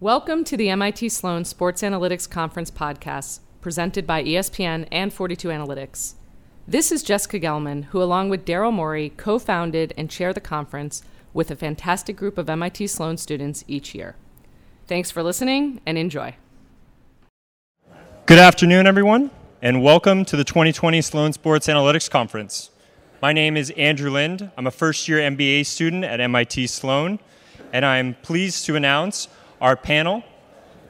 Welcome to the MIT Sloan Sports Analytics Conference podcast, presented by ESPN and 42 Analytics. This is Jessica Gelman, who, along with Daryl Morey, co founded and chair the conference with a fantastic group of MIT Sloan students each year. Thanks for listening and enjoy. Good afternoon, everyone, and welcome to the 2020 Sloan Sports Analytics Conference. My name is Andrew Lind. I'm a first year MBA student at MIT Sloan, and I'm pleased to announce our panel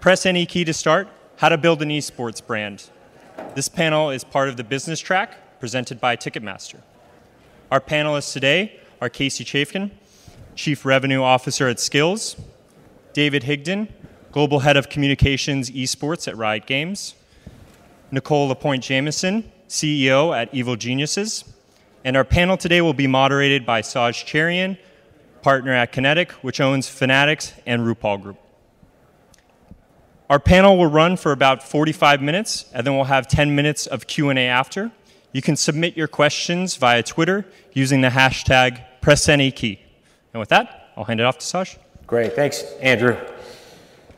Press Any Key to Start How to Build an Esports Brand. This panel is part of the business track presented by Ticketmaster. Our panelists today are Casey Chafkin, Chief Revenue Officer at Skillz, David Higdon, Global Head of Communications Esports at Riot Games, Nicole Lapointe Jameson, CEO at Evil Geniuses, and our panel today will be moderated by Saj Cherian, partner at Kynetic, which owns Fanatics and RuPaul Group. Our panel will run for about 45 minutes, and then we'll have 10 minutes of Q&A after. You can submit your questions via Twitter using the hashtag PressAnyKey. And with that, I'll hand it off to Saj. Great, thanks, Andrew.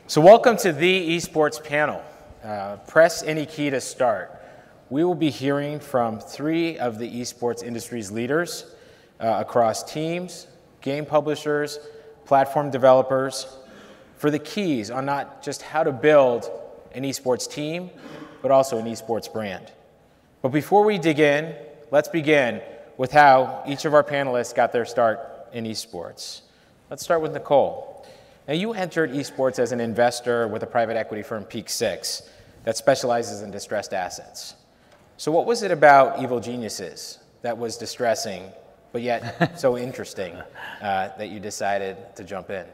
So welcome to the esports panel. Uh, press any key to start we will be hearing from three of the esports industry's leaders uh, across teams, game publishers, platform developers for the keys on not just how to build an esports team, but also an esports brand. But before we dig in, let's begin with how each of our panelists got their start in esports. Let's start with Nicole. Now, you entered esports as an investor with a private equity firm, Peak Six, that specializes in distressed assets. So, what was it about Evil Geniuses that was distressing, but yet so interesting uh, that you decided to jump in?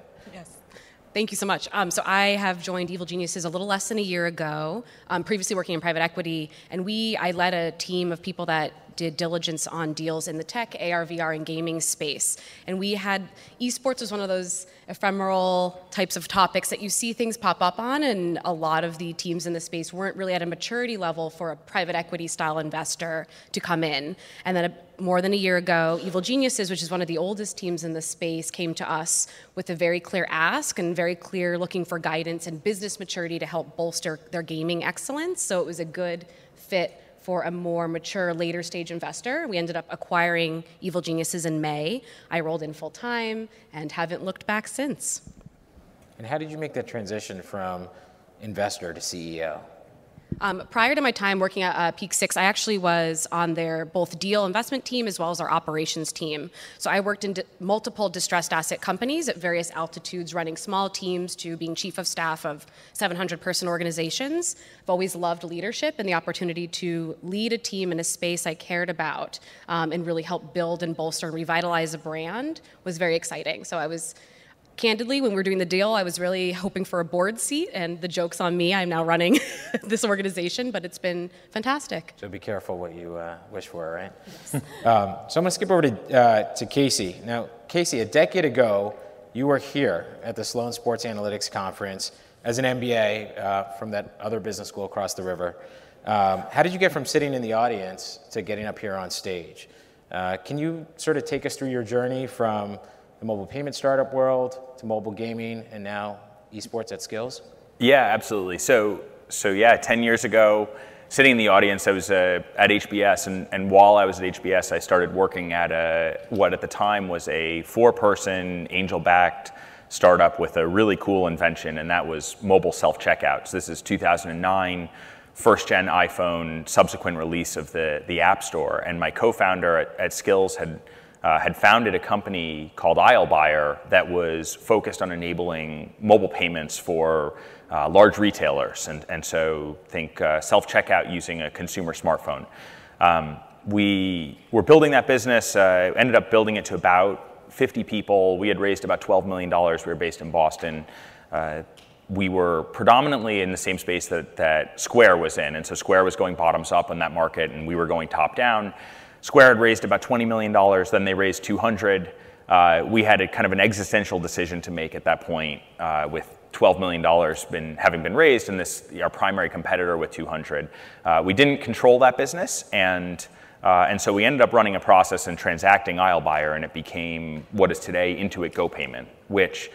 Thank you so much. Um, so I have joined Evil Geniuses a little less than a year ago. Um, previously working in private equity, and we I led a team of people that did diligence on deals in the tech, AR, VR, and gaming space. And we had esports was one of those ephemeral types of topics that you see things pop up on, and a lot of the teams in the space weren't really at a maturity level for a private equity style investor to come in. And then a, more than a year ago, Evil Geniuses, which is one of the oldest teams in the space, came to us with a very clear ask and very clear looking for guidance and business maturity to help bolster their gaming excellence. So it was a good fit for a more mature, later stage investor. We ended up acquiring Evil Geniuses in May. I rolled in full time and haven't looked back since. And how did you make that transition from investor to CEO? Um, prior to my time working at uh, Peak Six, I actually was on their both deal investment team as well as our operations team. So I worked in di- multiple distressed asset companies at various altitudes, running small teams to being chief of staff of 700 person organizations. I've always loved leadership and the opportunity to lead a team in a space I cared about um, and really help build and bolster and revitalize a brand was very exciting. So I was candidly, when we were doing the deal, I was really hoping for a board seat, and the joke's on me. I'm now running this organization, but it's been fantastic. So be careful what you uh, wish for, right? Yes. um, so I'm going to skip over to, uh, to Casey. Now, Casey, a decade ago, you were here at the Sloan Sports Analytics Conference as an MBA uh, from that other business school across the river. Um, how did you get from sitting in the audience to getting up here on stage? Uh, can you sort of take us through your journey from the mobile payment startup world to mobile gaming and now esports at Skillz? Yeah, absolutely. So, so yeah, 10 years ago, sitting in the audience, I was uh, at HBS, and, and while I was at HBS, I started working at a, what at the time was a four person, angel backed startup with a really cool invention, and that was mobile self checkouts. This is 2009 first gen iPhone subsequent release of the, the App Store. And my co founder at, at Skillz had uh, had founded a company called Aislebuyer that was focused on enabling mobile payments for uh, large retailers. And, and so think uh, self checkout using a consumer smartphone. Um, we were building that business, uh, ended up building it to about 50 people. We had raised about $12 million. We were based in Boston. Uh, we were predominantly in the same space that, that Square was in. And so Square was going bottoms up in that market, and we were going top down. Square had raised about $20 million, then they raised 200. Uh, we had a kind of an existential decision to make at that point uh, with $12 million been, having been raised and this our primary competitor with 200. Uh, we didn't control that business and uh, and so we ended up running a process and transacting Aislebuyer and it became what is today Intuit GoPayment, which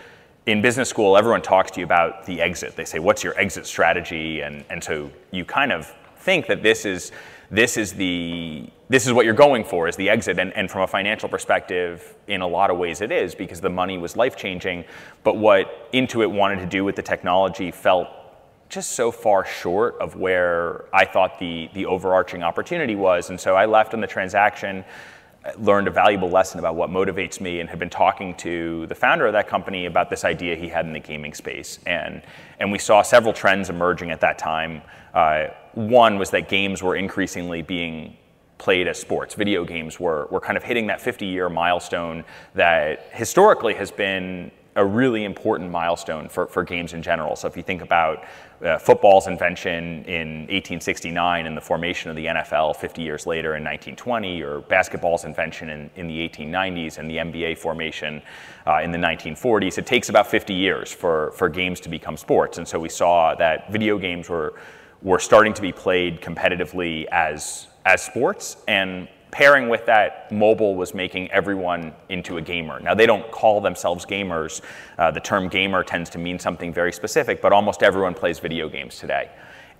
in business school, everyone talks to you about the exit. They say, "What's your exit strategy?" And and so you kind of think that this is this is the this is what you're going for is the exit and, and from a financial perspective in a lot of ways it is because the money was life changing but what intuit wanted to do with the technology felt just so far short of where i thought the, the overarching opportunity was and so i left on the transaction learned a valuable lesson about what motivates me and had been talking to the founder of that company about this idea he had in the gaming space. And, and we saw several trends emerging at that time. Uh, one was that games were increasingly being played as sports. Video games were, were kind of hitting that 50 year milestone that historically has been a really important milestone for, for games in general. So if you think about uh, football's invention in 1869 and the formation of the NFL 50 years later in 1920, or basketball's invention in, in the 1890s and the NBA formation uh, in the 1940s, it takes about 50 years for, for games to become sports. And so we saw that video games were, were starting to be played competitively as, as sports. And pairing with that, mobile was making everyone into a gamer. Now, they don't call themselves gamers. Uh, the term gamer tends to mean something very specific, but almost everyone plays video games today.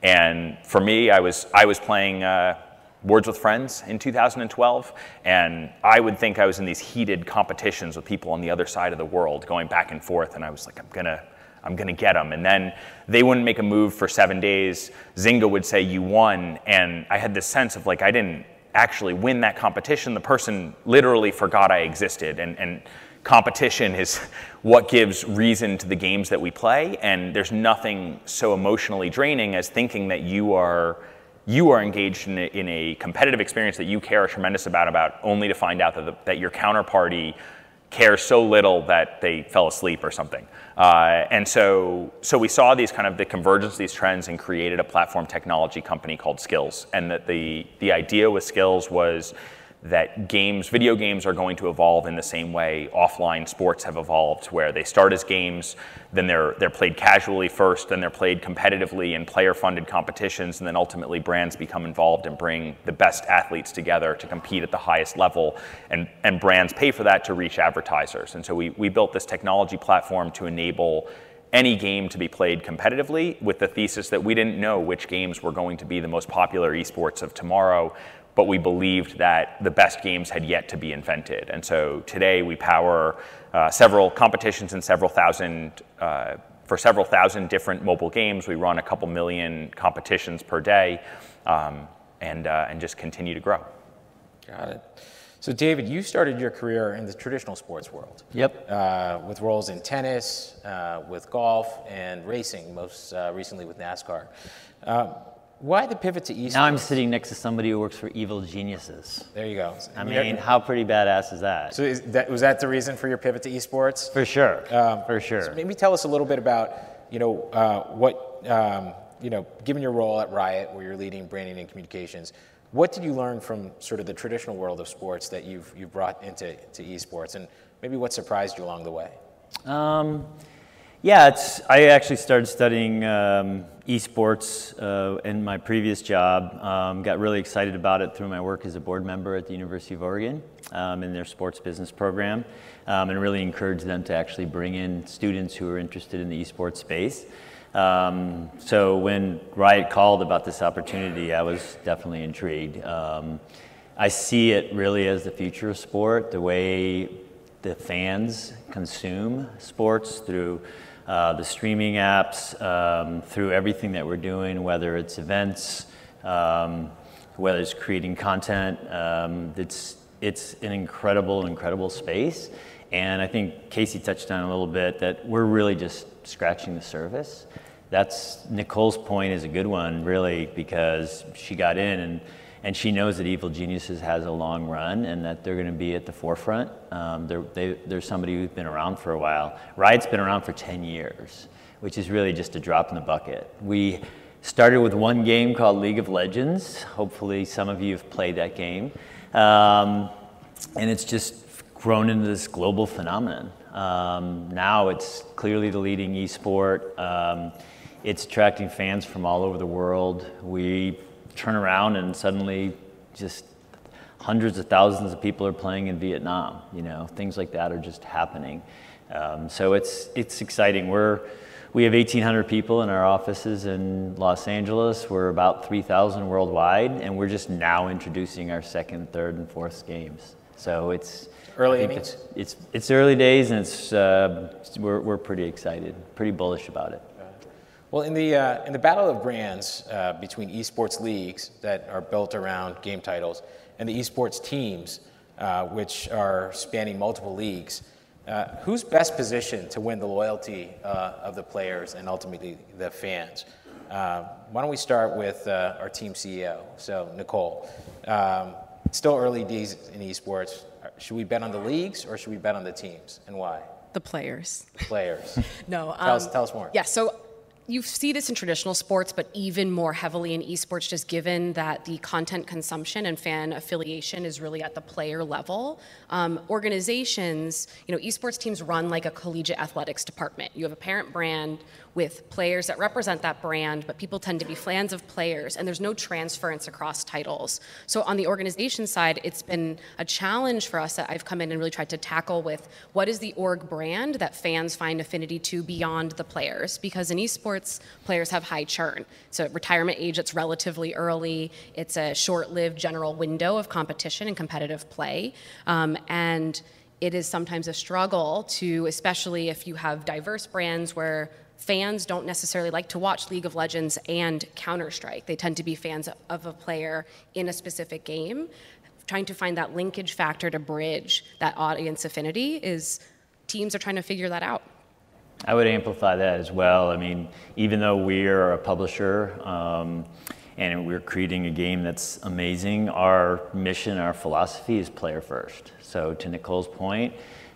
And for me, I was, I was playing uh, Words with Friends in 2012, and I would think I was in these heated competitions with people on the other side of the world going back and forth, and I was like, I'm gonna, I'm gonna get them. And then they wouldn't make a move for seven days. Zynga would say, You won. And I had this sense of like, I didn't, actually win that competition, the person literally forgot I existed. And, and competition is what gives reason to the games that we play. And there's nothing so emotionally draining as thinking that you are you are engaged in a, in a competitive experience that you care a tremendous about about only to find out that, the, that your counterparty care so little that they fell asleep or something. Uh, and so, so we saw these kind of the convergence of these trends and created a platform technology company called Skillz. And that the, the idea with Skillz was that games, video games are going to evolve in the same way offline sports have evolved, where they start as games, then they're, they're played casually first, then they're played competitively in player funded competitions, and then ultimately brands become involved and bring the best athletes together to compete at the highest level. And, and brands pay for that to reach advertisers. And so we, we built this technology platform to enable any game to be played competitively with the thesis that we didn't know which games were going to be the most popular esports of tomorrow but we believed that the best games had yet to be invented. And so today we power uh, several competitions and several thousand, uh, for several thousand different mobile games. We run a couple million competitions per day um, and, uh, and just continue to grow. Got it. So, David, you started your career in the traditional sports world. Yep. Uh, with roles in tennis, uh, with golf, and racing, most uh, recently with NASCAR. Why the pivot to esports? Now I'm sitting next to somebody who works for Evil Geniuses. There you go. I mean, how pretty badass is that? So is that, was that the reason for your pivot to esports? For sure. Um, for sure. So maybe tell us a little bit about, you know, uh, what, um, you know, given your role at Riot, where you're leading branding and communications, what did you learn from sort of the traditional world of sports that you've, you've brought into to esports, and maybe what surprised you along the way? Um, yeah, it's, I actually started studying um, esports uh, in my previous job. Um, got really excited about it through my work as a board member at the University of Oregon um, in their sports business program, um, and really encouraged them to actually bring in students who are interested in the esports space. Um, so when Riot called about this opportunity, I was definitely intrigued. Um, I see it really as the future of sport, the way the fans consume sports through uh, the streaming apps, um, through everything that we're doing, whether it's events, um, whether it's creating content. Um, it's, it's an incredible, incredible space. And I think Casey touched on a little bit that we're really just scratching the surface. That's Nicole's point is a good one, really, because she got in and and she knows that Evil Geniuses has a long run and that they're going to be at the forefront. Um, they're, they, they're somebody who's been around for a while. Riot's been around for 10 years, which is really just a drop in the bucket. We started with one game called League of Legends. Hopefully, some of you have played that game. Um, and it's just grown into this global phenomenon. Um, now it's clearly the leading esport. Um, it's attracting fans from all over the world. We turn around and suddenly just hundreds of thousands of people are playing in Vietnam. You know, things like that are just happening. Um, so it's, it's exciting. We're, we have 1,800 people in our offices in Los Angeles. We're about 3,000 worldwide, and we're just now introducing our second, third, and fourth games. So it's Early innings? It's, it's, it's early days, and it's, uh, we're, we're pretty excited, pretty bullish about it. Well, in the, uh, in the battle of brands uh, between esports leagues that are built around game titles and the esports teams, uh, which are spanning multiple leagues, uh, who's best positioned to win the loyalty uh, of the players and ultimately the fans? Uh, why don't we start with our team CEO? So, Nicole, um, still early days in esports. Should we bet on the leagues or should we bet on the teams, and why? The players. Players. no. Tell, Um, us, tell us more. Yeah. So you see this in traditional sports, but even more heavily in esports, just given that the content consumption and fan affiliation is really at the player level. Um, organizations, you know, esports teams run like a collegiate athletics department. You have a parent brand with players that represent that brand, but people tend to be fans of players, and there's no transference across titles. So on the organization side, it's been a challenge for us that I've come in and really tried to tackle with what is the org brand that fans find affinity to beyond the players? Because in esports, players have high churn. So at retirement age, it's relatively early. It's a short-lived general window of competition and competitive play, um, and it is sometimes a struggle to, especially if you have diverse brands where fans don't necessarily like to watch League of Legends and Counter Strike. They tend to be fans of a player in a specific game. Trying to find that linkage factor to bridge that audience affinity is teams are trying to figure that out. I would amplify that as well. I mean, even though we're a publisher um, and we're creating a game that's amazing, our mission, our philosophy is player first. So, to Nicole's point,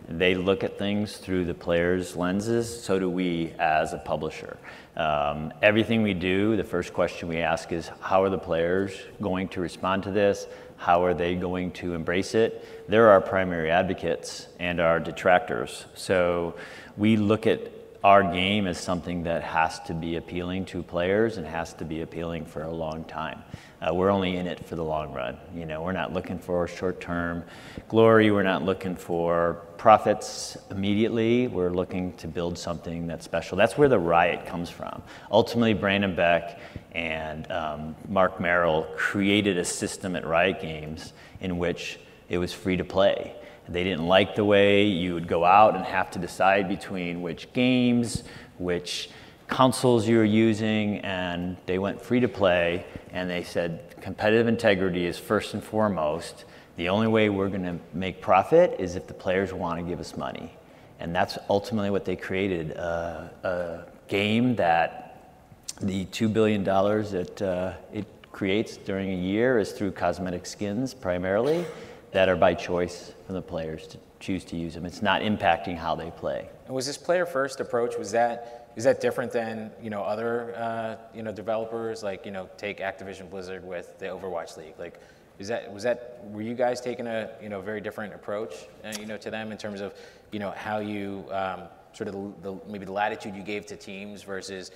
they look at things through the players' lenses, so do we as a publisher. Um, everything we do, the first question we ask is how are the players going to respond to this? How are they going to embrace it? They're our primary advocates and our detractors. So we look at our game is something that has to be appealing to players and has to be appealing for a long time. Uh, we're only in it for the long run. You know, we're not looking for short-term glory. We're not looking for profits immediately. We're looking to build something that's special. That's where the riot comes from. Ultimately, Brandon Beck and um, Mark Merrill created a system at Riot Games in which it was free to play. They didn't like the way you would go out and have to decide between which games, which consoles you were using, and they went free to play. And they said competitive integrity is first and foremost. The only way we're going to make profit is if the players want to give us money. And that's ultimately what they created a, a game that the $2 billion that uh, it creates during a year is through cosmetic skins primarily that are by choice for the players to choose to use them. It's not impacting how they play. And was this player first approach was that is that different than you know other uh, you know developers like you know take Activision Blizzard with the Overwatch League like is that was that were you guys taking a you know very different approach uh, you know to them in terms of you know how you um, sort of the, the, maybe the latitude you gave to teams versus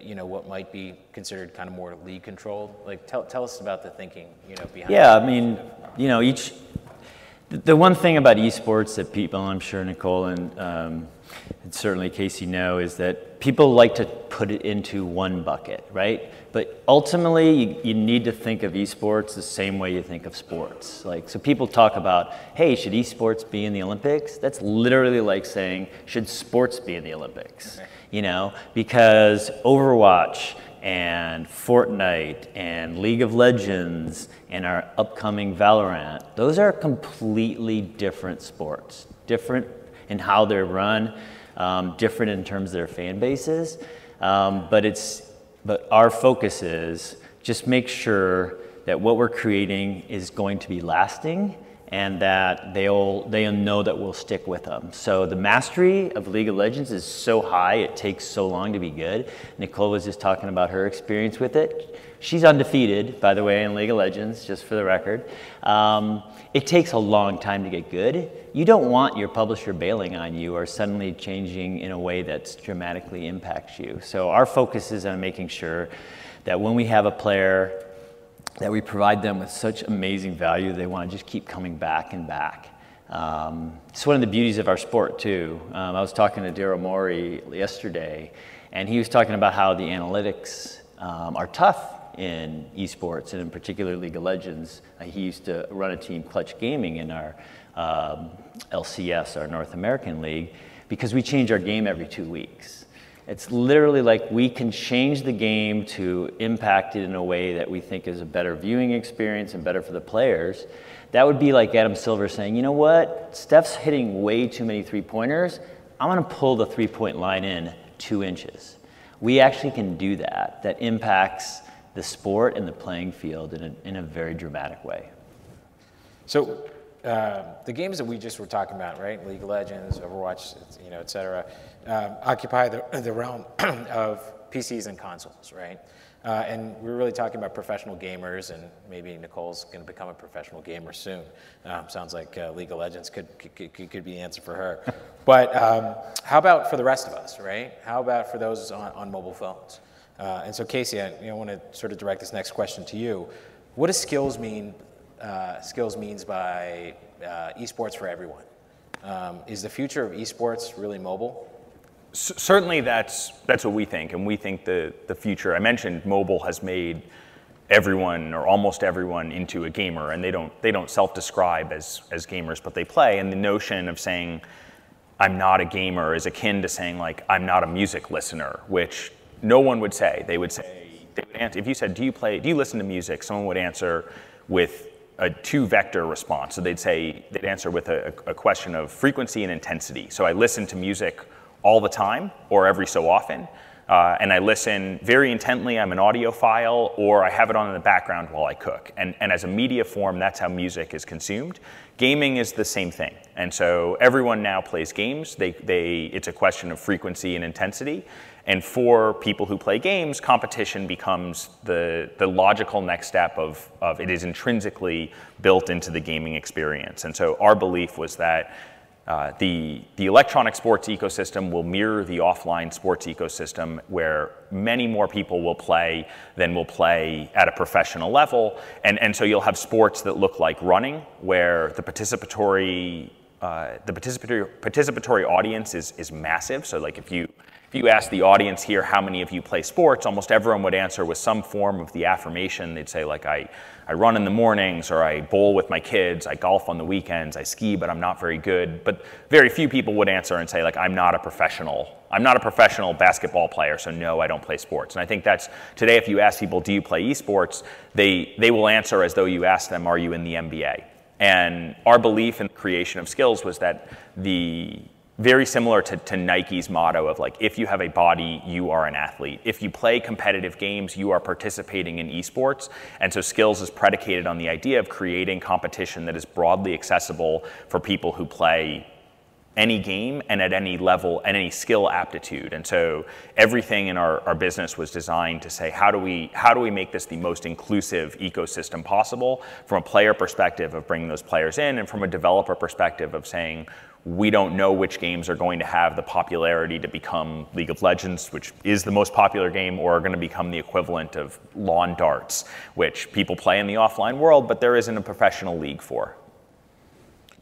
you know what might be considered kind of more league controlled like tell, tell us about the thinking you know behind yeah i mean you know each the one thing about esports that people, I'm sure Nicole and, um, and, certainly Casey know, is that people like to put it into one bucket, right? But ultimately, you, you, need to think of esports the same way you think of sports. Like, so people talk about, hey, should esports be in the Olympics? That's literally like saying, should sports be in the Olympics? You know, because Overwatch and Fortnite and League of Legends and our upcoming Valorant, those are completely different sports, different in how they're run, um, different in terms of their fan bases. Um, but it's but our focus is just make sure that what we're creating is going to be lasting and that they'll they'll know that we'll stick with them. So the mastery of League of Legends is so high; it takes so long to be good. Nicole was just talking about her experience with it. She's undefeated, by the way, in League of Legends, just for the record. Um, it takes a long time to get good. You don't want your publisher bailing on you or suddenly changing in a way that dramatically impacts you. So our focus is on making sure that when we have a player that we provide them with such amazing value, they want to just keep coming back and back. Um, it's one of the beauties of our sport too. Um, I was talking to Daryl Morey yesterday, and he was talking about how the analytics um, are tough in esports, and in particular League of Legends. Uh, he used to run a team, Clutch Gaming, in our um, LCS, our North American League, because we change our game every two weeks. It's literally like we can change the game to impact it in a way that we think is a better viewing experience and better for the players. That would be like Adam Silver saying, you know what, Steph's hitting way too many three pointers. I'm going to pull the three point line in two inches. We actually can do that. That impacts the sport and the playing field in a, in a very dramatic way. So, uh, the games that we just were talking about, right? League of Legends, Overwatch, you know, et cetera, uh, occupy the, the realm of PCs and consoles, right? Uh, and we're really talking about professional gamers, and maybe Nicole's going to become a professional gamer soon. Um, sounds like uh, League of Legends could, could, could, could, be the answer for her. but um, how about for the rest of us, right? How about for those on, on mobile phones? Uh, and so, Casey, I you know, want to sort of direct this next question to you. What does Skillz mean? Uh, Skillz means by uh, esports for everyone. Um, is the future of esports really mobile? Certainly, that's that's what we think, and we think the the future. I mentioned mobile has made everyone or almost everyone into a gamer, and they don't they don't self-describe as as gamers, but they play. And the notion of saying I'm not a gamer is akin to saying like I'm not a music listener, which no one would say. They would say, they would answer, if you said, do you play, do you listen to music? Someone would answer with a two vector response. So they'd say, they'd answer with a, a question of frequency and intensity. So I listen to music all the time or every so often. Uh, and I listen very intently. I'm an audiophile, or I have it on in the background while I cook. And, and as a media form, that's how music is consumed. Gaming is the same thing. And so everyone now plays games. They, they, it's a question of frequency and intensity. And for people who play games, competition becomes the, the logical next step of, of it is intrinsically built into the gaming experience. And so our belief was that uh, the, the electronic sports ecosystem will mirror the offline sports ecosystem where many more people will play than will play at a professional level. And, and so you'll have sports that look like running, where the participatory, uh, the participatory, participatory audience is, is massive. So like if you if you ask the audience here how many of you play sports, almost everyone would answer with some form of the affirmation. They'd say, like, I, I run in the mornings, or I bowl with my kids, I golf on the weekends, I ski, but I'm not very good. But very few people would answer and say, like, I'm not a professional. I'm not a professional basketball player, so no, I don't play sports. And I think that's today, if you ask people, do you play esports, they, they will answer as though you ask them, are you in the NBA? And our belief in the creation of Skillz was that the very similar to, to, Nike's motto of like, if you have a body, you are an athlete. If you play competitive games, you are participating in esports. And so Skillz is predicated on the idea of creating competition that is broadly accessible for people who play any game and at any level and any skill aptitude. And so everything in our, our business was designed to say, how do we how do we make this the most inclusive ecosystem possible from a player perspective of bringing those players in and from a developer perspective of saying, we don't know which games are going to have the popularity to become League of Legends, which is the most popular game, or are going to become the equivalent of lawn darts, which people play in the offline world, but there isn't a professional league for.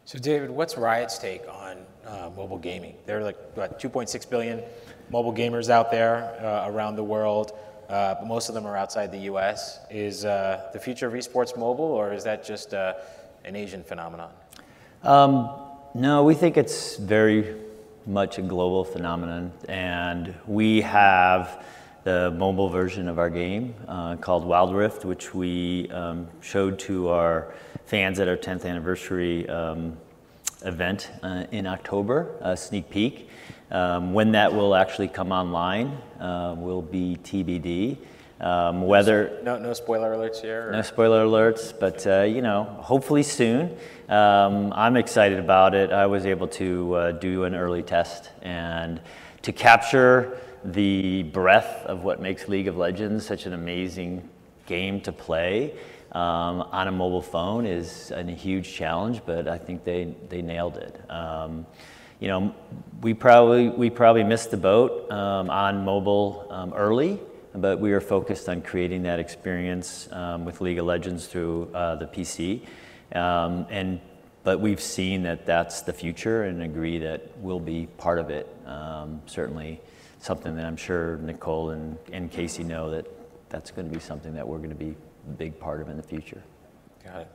So, David, what's Riot's take on uh, mobile gaming? There are like what 2.6 billion mobile gamers out there uh, around the world, uh, but most of them are outside the U.S. Is uh, the future of esports mobile, or is that just uh, an Asian phenomenon? Um, no, we think it's very much a global phenomenon, and we have the mobile version of our game uh, called Wild Rift, which we um, showed to our fans at our 10th anniversary um, event uh, in October, a sneak peek. Um, when that will actually come online uh, will be TBD. Um, whether no, no spoiler alerts here. Or? No spoiler alerts, but uh, you know, hopefully soon. Um, I'm excited about it. I was able to uh, do an early test and to capture the breadth of what makes League of Legends such an amazing game to play um, on a mobile phone is a huge challenge, but I think they, they nailed it. Um, you know, we probably, we probably missed the boat um, on mobile um, early but we are focused on creating that experience um, with League of Legends through uh, the PC. Um, and but we've seen that that's the future and agree that we'll be part of it. Um, certainly, something that I'm sure Nicole and, and Casey know that that's going to be something that we're going to be a big part of in the future. Got it.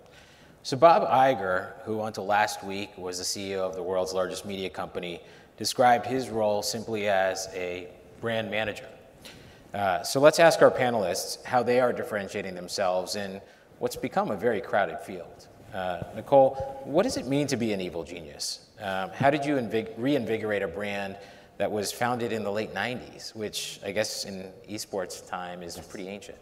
So Bob Iger, who until last week was the CEO of the world's largest media company, described his role simply as a brand manager. Uh, so let's ask our panelists how they are differentiating themselves in what's become a very crowded field. Uh, Nicole, what does it mean to be an evil genius? Um, how did you invig- reinvigorate a brand that was founded in the late 90s, which I guess in esports time is pretty ancient?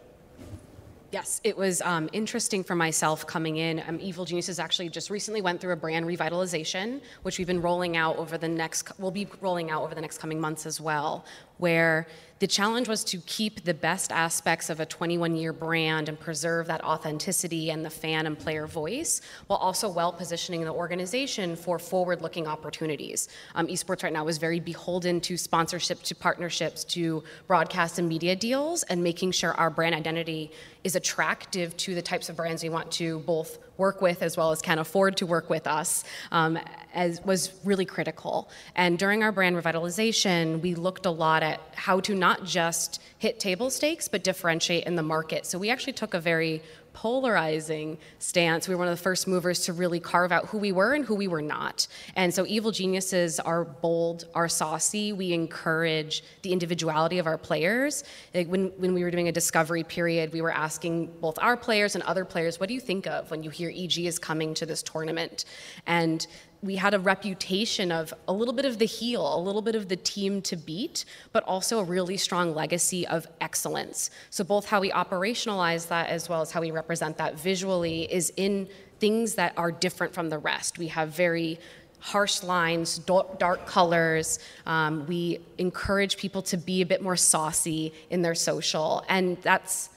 Yes, it was um, interesting for myself coming in. Um, Evil Geniuses actually just recently went through a brand revitalization, which we've been rolling out over the next, we'll be rolling out over the next coming months as well, where the challenge was to keep the best aspects of a 21 year brand and preserve that authenticity and the fan and player voice, while also well positioning the organization for forward looking opportunities. Um, esports right now is very beholden to sponsorship, to partnerships, to broadcast and media deals, and making sure our brand identity is attractive to the types of brands we want to both work with as well as can afford to work with us um, as was really critical. And during our brand revitalization, we looked a lot at how to not just hit table stakes, but differentiate in the market. So we actually took a very polarizing stance. We were one of the first movers to really carve out who we were and who we were not. And so evil geniuses are bold, are saucy. We encourage the individuality of our players. Like when, when we were doing a discovery period, we were asking both our players and other players, what do you think of when you hear EG is coming to this tournament? And we had a reputation of a little bit of the heel, a little bit of the team to beat, but also a really strong legacy of excellence. So, both how we operationalize that as well as how we represent that visually is in things that are different from the rest. We have very harsh lines, dark colors. Um, we encourage people to be a bit more saucy in their social, and that's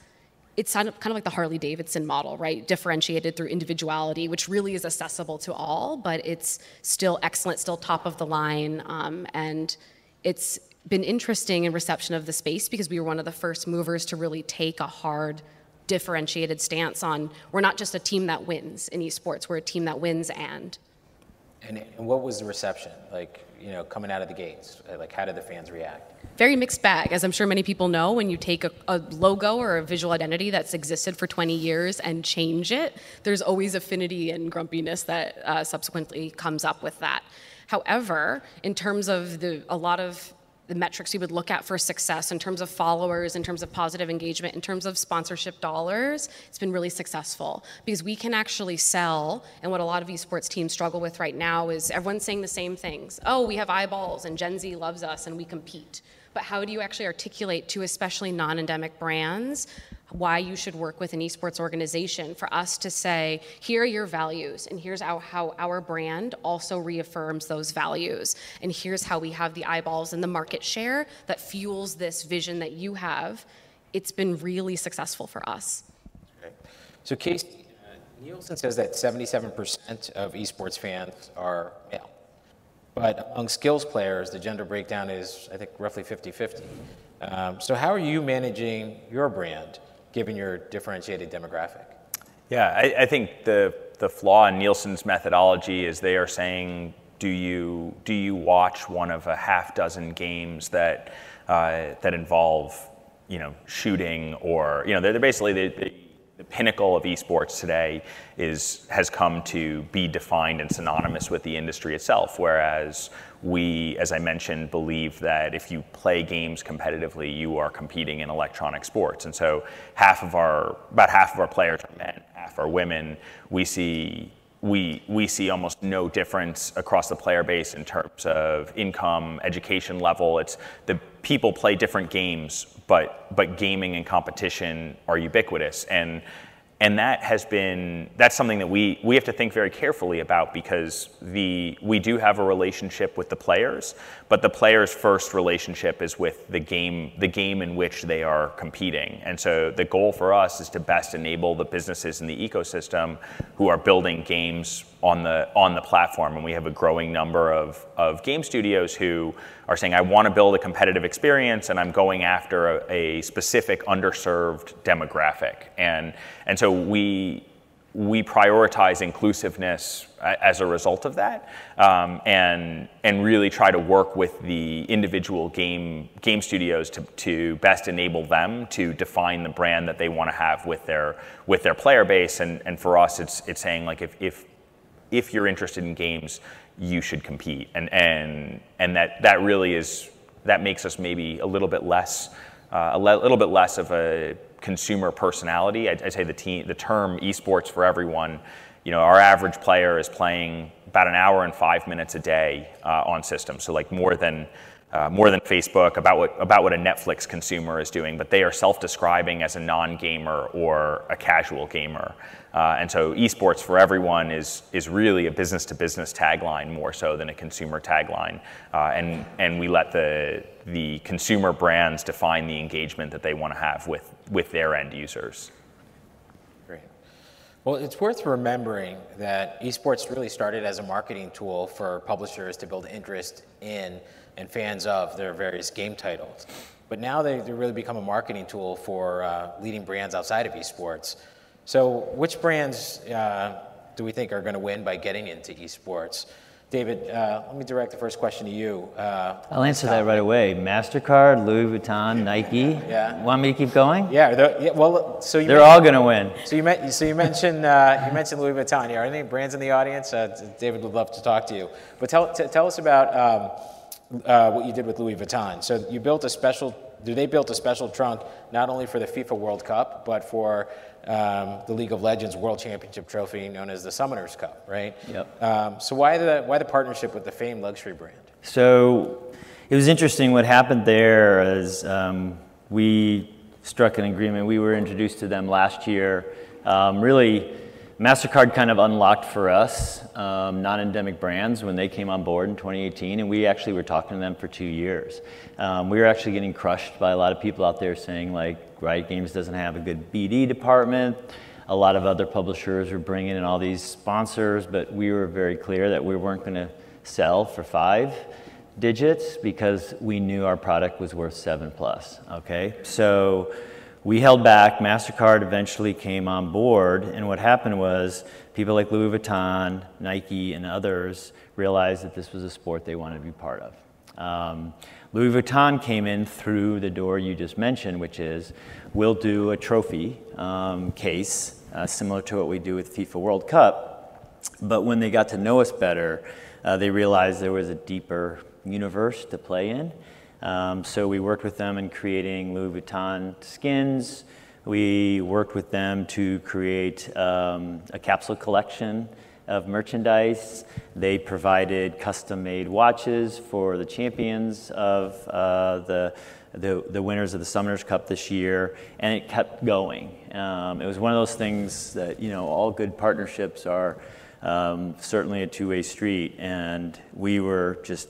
it's kind of like the Harley Davidson model, right? Differentiated through individuality, which really is accessible to all, but it's still excellent, still top of the line. Um, and it's been interesting in reception of the space because we were one of the first movers to really take a hard, differentiated stance on we're not just a team that wins in esports, we're a team that wins and. And, and what was the reception like? You know, coming out of the gates, like how did the fans react? very mixed bag, as I'm sure many people know. When you take a, a, logo or a visual identity that's existed for 20 years and change it, there's always affinity and grumpiness that uh, subsequently comes up with that. However, in terms of the, a lot of the metrics you would look at for success in terms of followers, in terms of positive engagement, in terms of sponsorship dollars, it's been really successful because we can actually sell. And what a lot of esports teams struggle with right now is everyone's saying the same things. Oh, we have eyeballs, and Gen Z loves us, and we compete but how do you actually articulate to especially non-endemic brands why you should work with an esports organization for us to say here are your values and here's how, how our brand also reaffirms those values and here's how we have the eyeballs and the market share that fuels this vision that you have it's been really successful for us okay. so casey uh, nielsen says that 77% of esports fans are male but among Skillz players, the gender breakdown is, I think, roughly 50 50. Um, so, how are you managing your brand given your differentiated demographic? Yeah, I, I, think the, the flaw in Nielsen's methodology is they are saying, do you, do you watch one of a half dozen games that, uh, that involve you know, shooting or, you know, they're, they're basically, they, they the pinnacle of esports today is has come to be defined and synonymous with the industry itself. Whereas we as i mentioned believe that if you play games competitively you are competing in electronic sports. And so half of our about half of our players are men half are women. We see we, we see almost no difference across the player base in terms of income, education level. It's the people play different games, but but gaming and competition are ubiquitous. And and that has been that's something that we we have to think very carefully about because the we do have a relationship with the players but the players first relationship is with the game the game in which they are competing and so the goal for us is to best enable the businesses in the ecosystem who are building games on the on the platform and we have a growing number of of game studios who are saying I want to build a competitive experience and I'm going after a, a specific underserved demographic and and so we we prioritize inclusiveness as a result of that, um, and and really try to work with the individual game game studios to, to best enable them to define the brand that they want to have with their with their player base. And and for us, it's it's saying like if if if you're interested in games, you should compete, and and and that that really is that makes us maybe a little bit less uh, a le- little bit less of a consumer personality. I'd, I'd say the, team, the term esports for everyone, you know, our average player is playing about an hour and five minutes a day uh, on systems. So like more than uh, more than Facebook about what about what a Netflix consumer is doing, but they are self-describing as a non-gamer or a casual gamer. Uh, and so esports for everyone is is really a business-to-business tagline more so than a consumer tagline. Uh, and and we let the the consumer brands define the engagement that they want to have with with their end users. Great. Well, it's worth remembering that esports really started as a marketing tool for publishers to build interest in and fans of their various game titles. But now they, they really become a marketing tool for uh, leading brands outside of esports. So, which brands uh, do we think are going to win by getting into esports? David, uh, let me direct the first question to you. Uh, I'll answer that right away. Mastercard, Louis Vuitton, Nike. Yeah. Want me to keep going? Yeah, yeah well, so you they're all going to win. So you, met, so you mentioned uh, you mentioned Louis Vuitton. Are there any brands in the audience? Uh, David would love to talk to you. But tell t- tell us about um, uh, what you did with Louis Vuitton. So you built a special. Do they built a special trunk not only for the FIFA World Cup, but for um, the League of Legends World Championship trophy known as the Summoners Cup, right? Yep. Um, so why the why the partnership with the famed luxury brand? So it was interesting. What happened there is um, we struck an agreement. We were introduced to them last year. Um, really, Mastercard kind of unlocked for us um, non-endemic brands when they came on board in 2018, and we actually were talking to them for two years. Um, we were actually getting crushed by a lot of people out there saying like Riot Games doesn't have a good BD department. A lot of other publishers were bringing in all these sponsors, but we were very clear that we weren't going to sell for five digits because we knew our product was worth seven plus. Okay, so we held back. MasterCard eventually came on board, and what happened was people like Louis Vuitton, Nike, and others realized that this was a sport they wanted to be part of. Um, Louis Vuitton came in through the door you just mentioned, which is we'll do a trophy um, case uh, similar to what we do with FIFA World Cup. But when they got to know us better, uh, they realized there was a deeper universe to play in. Um, so we worked with them in creating Louis Vuitton skins. We worked with them to create um, a capsule collection of merchandise. They provided custom made watches for the champions of uh, the, the, the, winners of the Summoners Cup this year, and it kept going. Um, it was one of those things that, you know, all good partnerships are um, certainly a two way street, and we were just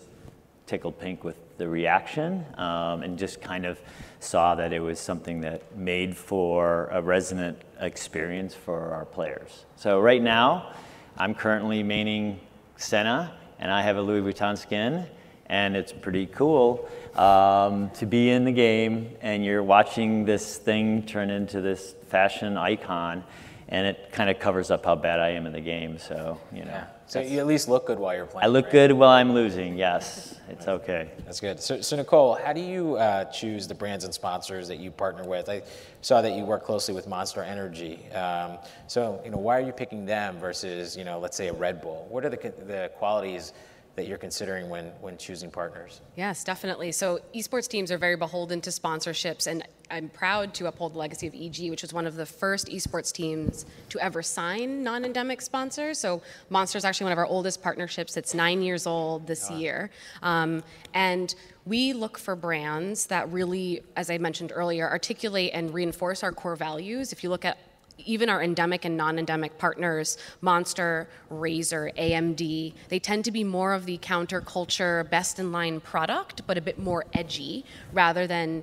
tickled pink with the reaction um, and just kind of saw that it was something that made for a resonant experience for our players. So, right now, I'm currently maining Senna, and I have a Louis Vuitton skin, and it's pretty cool um, to be in the game and you're watching this thing turn into this fashion icon, and it kind of covers up how bad I am in the game. So you know. Yeah. So you at least look good while you're playing. I look right? good while I'm losing. Yes, it's okay. That's good. So, so Nicole, how do you uh, choose the brands and sponsors that you partner with? I saw that you work closely with Monster Energy. Um, so, you know, why are you picking them versus, you know, let's say a Red Bull? What are the the qualities that you're considering when, when choosing partners? Yes, definitely. So esports teams are very beholden to sponsorships, and I'm proud to uphold the legacy of EG, which was one of the first esports teams to ever sign non-endemic sponsors. So Monster is actually one of our oldest partnerships. It's nine years old this year, um, and we look for brands that really, as I mentioned earlier, articulate and reinforce our core values. If you look at even our endemic and non-endemic partners, Monster, Razer, AMD, they tend to be more of the counterculture, best in line product, but a bit more edgy rather than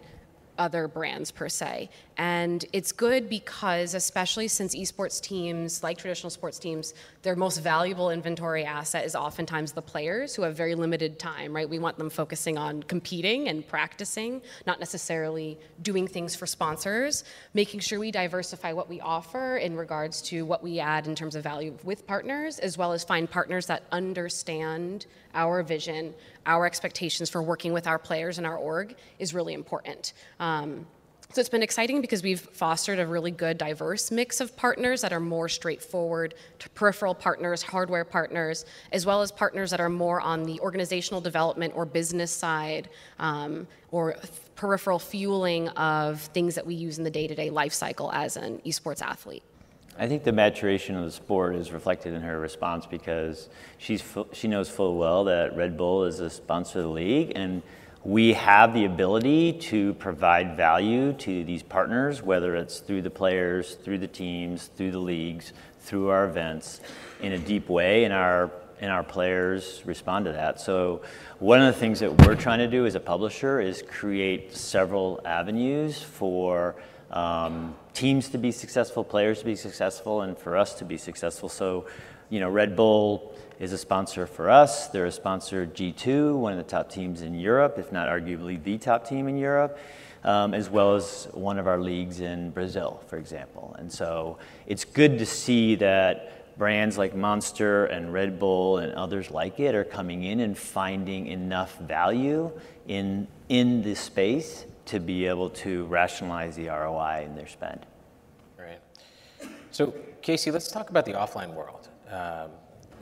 other brands per se. And it's good because, especially since esports teams, like traditional sports teams, their most valuable inventory asset is oftentimes the players who have very limited time, right? We want them focusing on competing and practicing, not necessarily doing things for sponsors, making sure we diversify what we offer in regards to what we add in terms of value with partners, as well as find partners that understand our vision, our expectations for working with our players and our org is really important. Um, so it's been exciting because we've fostered a really good, diverse mix of partners that are more straightforward, to peripheral partners, hardware partners, as well as partners that are more on the organizational development or business side, um, or peripheral fueling of things that we use in the day-to-day life cycle as an esports athlete. I think the maturation of the sport is reflected in her response because she's she knows full well that Red Bull is a sponsor of the league, and we have the ability to provide value to these partners, whether it's through the players, through the teams, through the leagues, through our events, in a deep way, and our and our players respond to that. So one of the things that we're trying to do as a publisher is create several avenues for um, teams to be successful, players to be successful, and for us to be successful. So, you know, Red Bull is a sponsor for us. They're a sponsor G2, one of the top teams in Europe, if not arguably the top team in Europe. Um, as well as one of our leagues in Brazil, for example. And so it's good to see that brands like Monster and Red Bull and others like it are coming in and finding enough value in, in this space to be able to rationalize the ROI in their spend. Right. So, Casey, let's talk about the offline world. Um,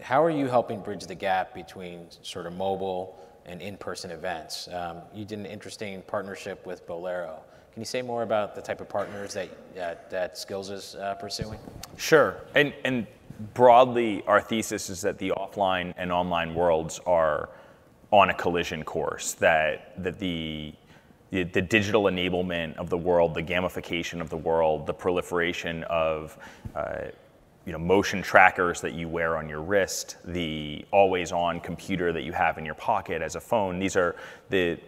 how are you helping bridge the gap between sort of mobile and in-person events? Um, you did an interesting partnership with Bowlero. Can you say more about the type of partners that that, that Skillz is uh, pursuing? Sure. And and broadly, our thesis is that the offline and online worlds are on a collision course. That that the the, the, digital enablement of the world, the gamification of the world, the proliferation of uh, you know, motion trackers that you wear on your wrist, the always-on computer that you have in your pocket as a phone. These are the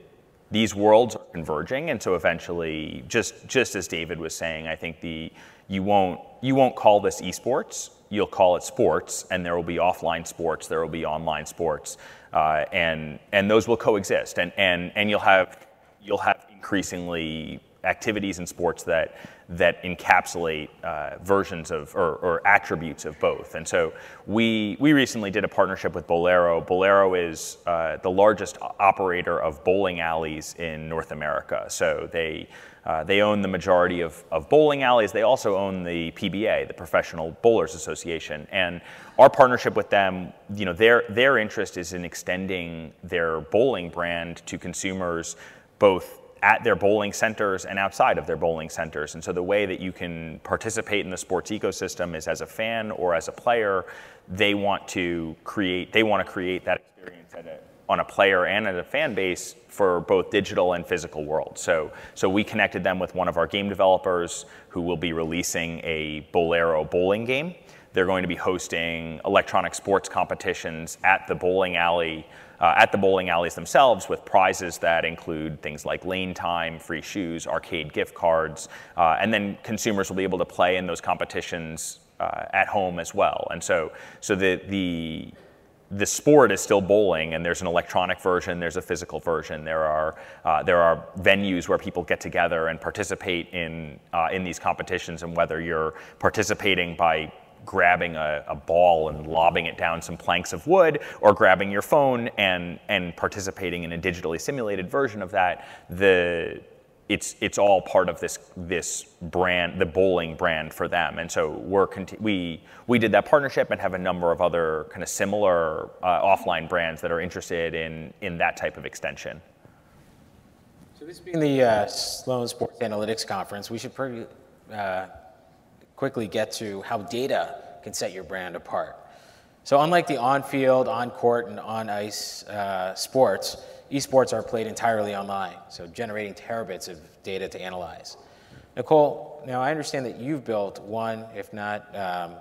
these worlds are converging, and so eventually, just just as David was saying, I think the you won't you won't call this esports. You'll call it sports, and there will be offline sports. There will be online sports, uh, and and those will coexist. And and and you'll have you'll have increasingly activities and sports that that encapsulate uh, versions of or, or, attributes of both. And so we we recently did a partnership with Bowlero. Bowlero is uh, the largest operator of bowling alleys in North America. So they uh, they own the majority of, of bowling alleys. They also own the PBA, the Professional Bowlers Association. And our partnership with them, you know, their their interest is in extending their bowling brand to consumers both at their bowling centers and outside of their bowling centers. And so the way that you can participate in the sports ecosystem is as a fan or as a player, they want to create they want to create that experience a, on a player and at a fan base for both digital and physical world. So so we connected them with one of our game developers who will be releasing a Bowlero bowling game. They're going to be hosting electronic sports competitions at the bowling alley uh, at the bowling alleys themselves with prizes that include things like lane time, free shoes, arcade gift cards, uh, and then consumers will be able to play in those competitions uh, at home as well. And so, so the, the, the sport is still bowling, and there's an electronic version, there's a physical version. There are uh, there are venues where people get together and participate in uh, in these competitions, and whether you're participating by grabbing a, a, ball and lobbing it down some planks of wood, or grabbing your phone and, and participating in a digitally simulated version of that, the, it's, it's all part of this, this brand, the bowling brand for them. And so we're conti- we, we did that partnership and have a number of other kind of similar uh, offline brands that are interested in, in that type of extension. So this being the uh, Sloan Sports Analytics Conference, we should pretty, uh, quickly get to how data can set your brand apart. So, unlike the on field, on court, and on ice uh, sports, esports are played entirely online, so generating terabits of data to analyze. Nicole, now I understand that you've built one, if not um,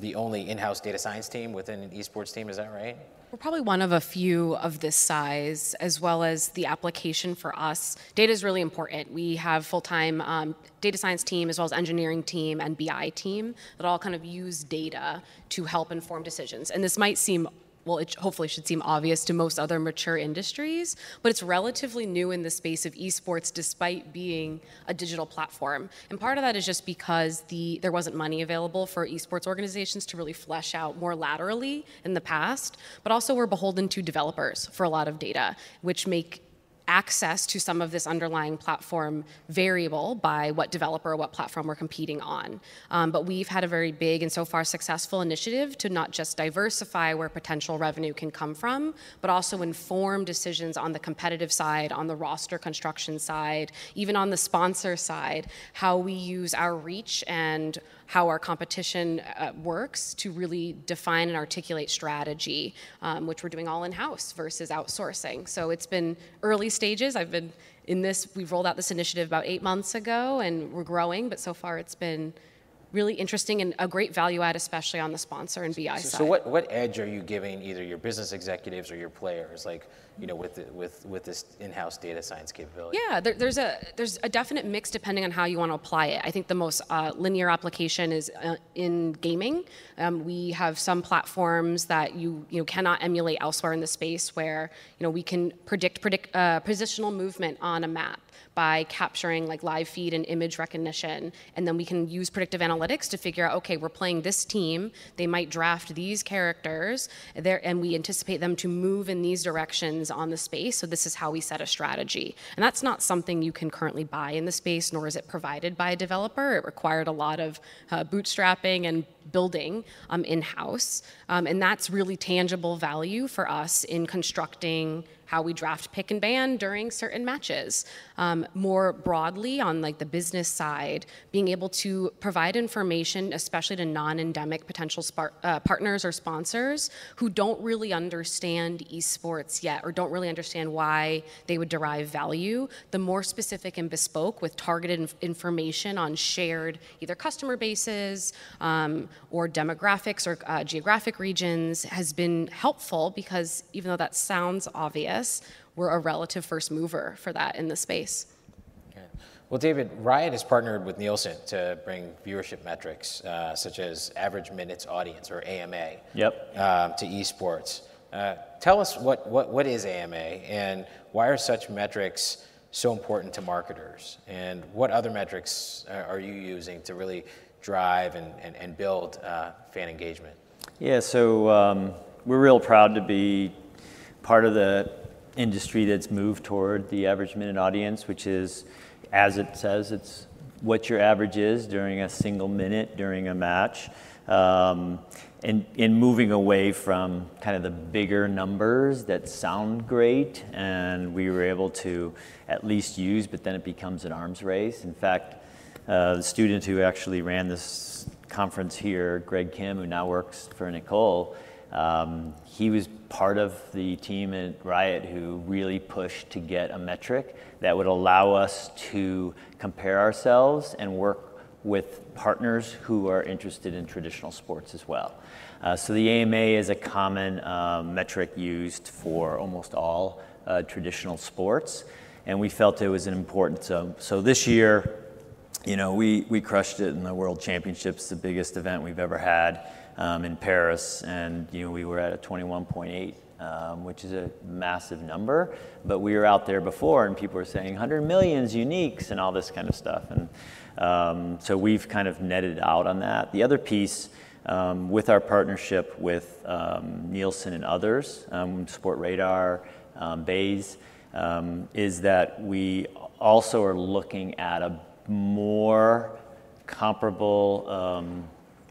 the only in-house data science team within an esports team. Is that right? We're probably one of a few of this size, as well as the application for us. Data is really important. We have full-time um, data science team, as well as engineering team and BI team that all kind of use data to help inform decisions. And this might seem well, it hopefully should seem obvious to most other mature industries, but it's relatively new in the space of esports despite being a digital platform. And part of that is just because the there wasn't money available for esports organizations to really flesh out more laterally in the past, but also we're beholden to developers for a lot of data, which make access to some of this underlying platform variable by what developer or what platform we're competing on. Um, but we've had a very big and so far successful initiative to not just diversify where potential revenue can come from, but also inform decisions on the competitive side, on the roster construction side, even on the sponsor side, how we use our reach and how our competition uh, works to really define and articulate strategy, um, which we're doing all in house versus outsourcing. So it's been early stages. I've been in this, we've rolled out this initiative about eight months ago and we're growing, but so far it's been really interesting and a great value add, especially on the sponsor and BI so, side. So what, what edge are you giving either your business executives or your players, like, you know, with, the, with, with this in-house data science capability? Yeah, there, there's, a, there's a definite mix depending on how you want to apply it. I think the most uh, linear application is uh, in gaming. Um, we have some platforms that you, you know, cannot emulate elsewhere in the space where, you know, we can predict, predict uh, positional movement on a map by capturing like live feed and image recognition. And then we can use predictive analytics to figure out, okay, we're playing this team, they might draft these characters, there, and we anticipate them to move in these directions on the space. So this is how we set a strategy. And that's not something you can currently buy in the space, nor is it provided by a developer. It required a lot of uh, bootstrapping and building um, in-house. Um, and that's really tangible value for us in constructing how we draft pick and ban during certain matches. Um, more broadly, on like the business side, being able to provide information, especially to non-endemic potential uh, partners or sponsors who don't really understand esports yet or don't really understand why they would derive value. The more specific and bespoke with targeted inf information on shared either customer bases um, or demographics or uh, geographic regions has been helpful because even though that sounds obvious, we're a relative first mover for that in the space. Okay. Well, David, Riot has partnered with Nielsen to bring viewership metrics uh, such as average minutes audience or AMA yep. Um, to esports. Uh, tell us what, what, what is AMA and why are such metrics so important to marketers? And what other metrics uh, are you using to really drive and, and, and build uh, fan engagement? Yeah, so um, we're real proud to be part of the industry that's moved toward the average minute audience, which is, as it says, it's what your average is during a single minute during a match. Um, and, and moving away from kind of the bigger numbers that sound great and we were able to at least use, but then it becomes an arms race. In fact, uh, the student who actually ran this conference here, Greg Kim, who now works for Nicole, um, he was part of the team at Riot who really pushed to get a metric that would allow us to compare ourselves and work with partners who are interested in traditional sports as well. Uh, so the AMA is a common uh, metric used for almost all uh, traditional sports, and we felt it was an important. So, so this year, you know, we, we crushed it in the World Championships, the biggest event we've ever had um, in Paris, and you know we were at a 21.8, um, which is a massive number. But we were out there before, and people were saying 100 millions uniques and all this kind of stuff, and um, so we've kind of netted out on that. The other piece. Um, with our partnership with um, Nielsen and others, um, Sportradar, um, Baze, is that we also are looking at a more comparable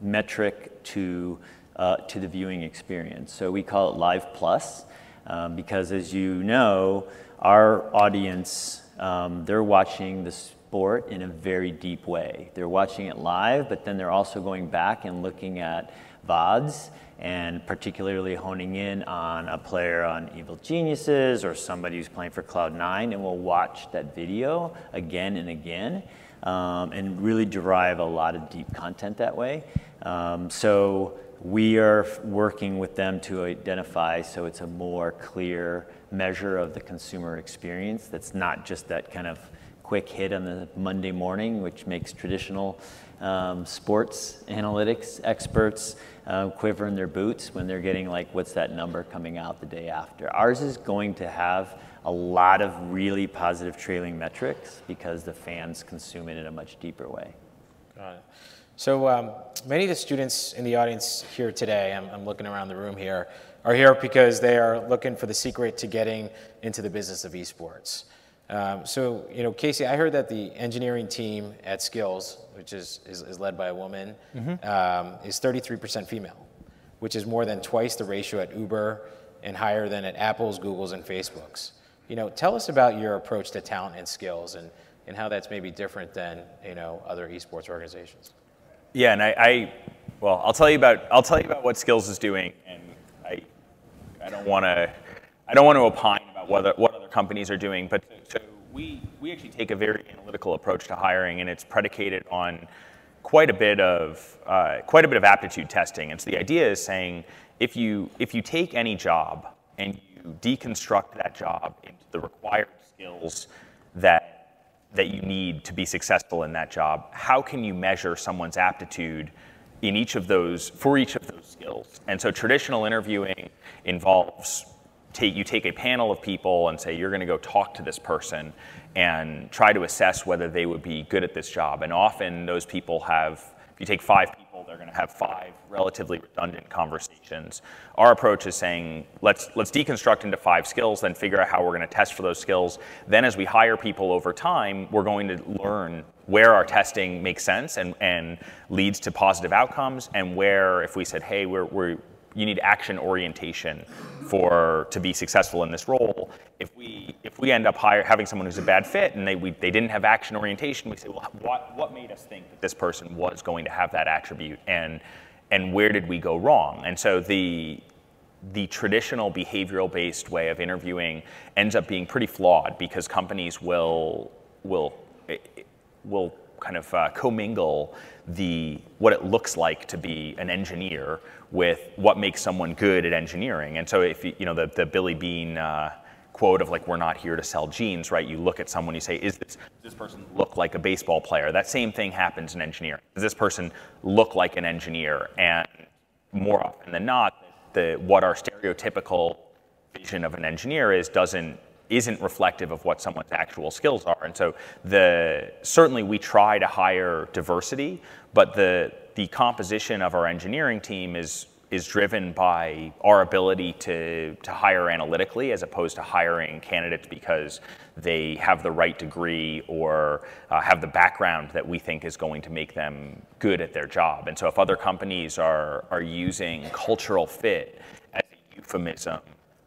metric to, uh, to the viewing experience. So we call it Live Plus um, because, as you know, our audience, um, they're watching the sport in a very deep way. They're watching it live, but then they're also going back and looking at VODs and particularly honing in on a player on Evil Geniuses or somebody who's playing for Cloud9 and will watch that video again and again um, and really derive a lot of deep content that way. Um, so we are working with them to identify so it's a more clear measure of the consumer experience that's not just that kind of quick hit on the Monday morning, which makes traditional um, sports analytics experts uh, quiver in their boots when they're getting like, what's that number coming out the day after? Ours is going to have a lot of really positive trailing metrics because the fans consume it in a much deeper way. Got it. So um, many of the students in the audience here today, I'm, I'm, looking around the room here, are here because they are looking for the secret to getting into the business of esports. Um, so, you know, Casey, I heard that the engineering team at Skillz, which is, is, is led by a woman, mm-hmm. um, is 33% female, which is more than twice the ratio at Uber and higher than at Apple's, Google's, and Facebook's. You know, tell us about your approach to talent and skills and, and how that's maybe different than, you know, other esports organizations. Yeah, and I, I well, I'll tell you about I'll tell you about what Skillz is doing, and I I don't want to I don't want to opine about what what other companies are doing, but so we we actually take a very analytical approach to hiring, and it's predicated on quite a bit of uh, quite a bit of aptitude testing. And so the idea is saying if you if you take any job and you deconstruct that job into the required skills that that you need to be successful in that job, how can you measure someone's aptitude in each of those for each of those skills? And so traditional interviewing involves take you take a panel of people and say you're going to go talk to this person and try to assess whether they would be good at this job. And often those people have if you take five people they're going to have five relatively redundant conversations. Our approach is saying, let's, let's deconstruct into five skills, then figure out how we're going to test for those skills. Then as we hire people over time, we're going to learn where our testing makes sense and, and leads to positive outcomes, and where if we said, hey, we're, we're you need action orientation for to be successful in this role. If we if we end up hire, having someone who's a bad fit and they we, they didn't have action orientation, we say, well, what what made us think that this person was going to have that attribute, and and where did we go wrong? And so the the traditional behavioral based way of interviewing ends up being pretty flawed because companies will will will kind of uh, commingle the what it looks like to be an engineer with what makes someone good at engineering. And so if you, know the, the Billy Beane uh, quote of like we're not here to sell jeans, right? You look at someone, you say, is this does this person look like a baseball player? That same thing happens in engineering. Does this person look like an engineer? And more often than not, the what our stereotypical vision of an engineer is doesn't isn't reflective of what someone's actual skills are. And so the certainly we try to hire diversity, but the the composition of our engineering team is is driven by our ability to, to hire analytically as opposed to hiring candidates because they have the right degree or uh, have the background that we think is going to make them good at their job. And so if other companies are, are using cultural fit as a euphemism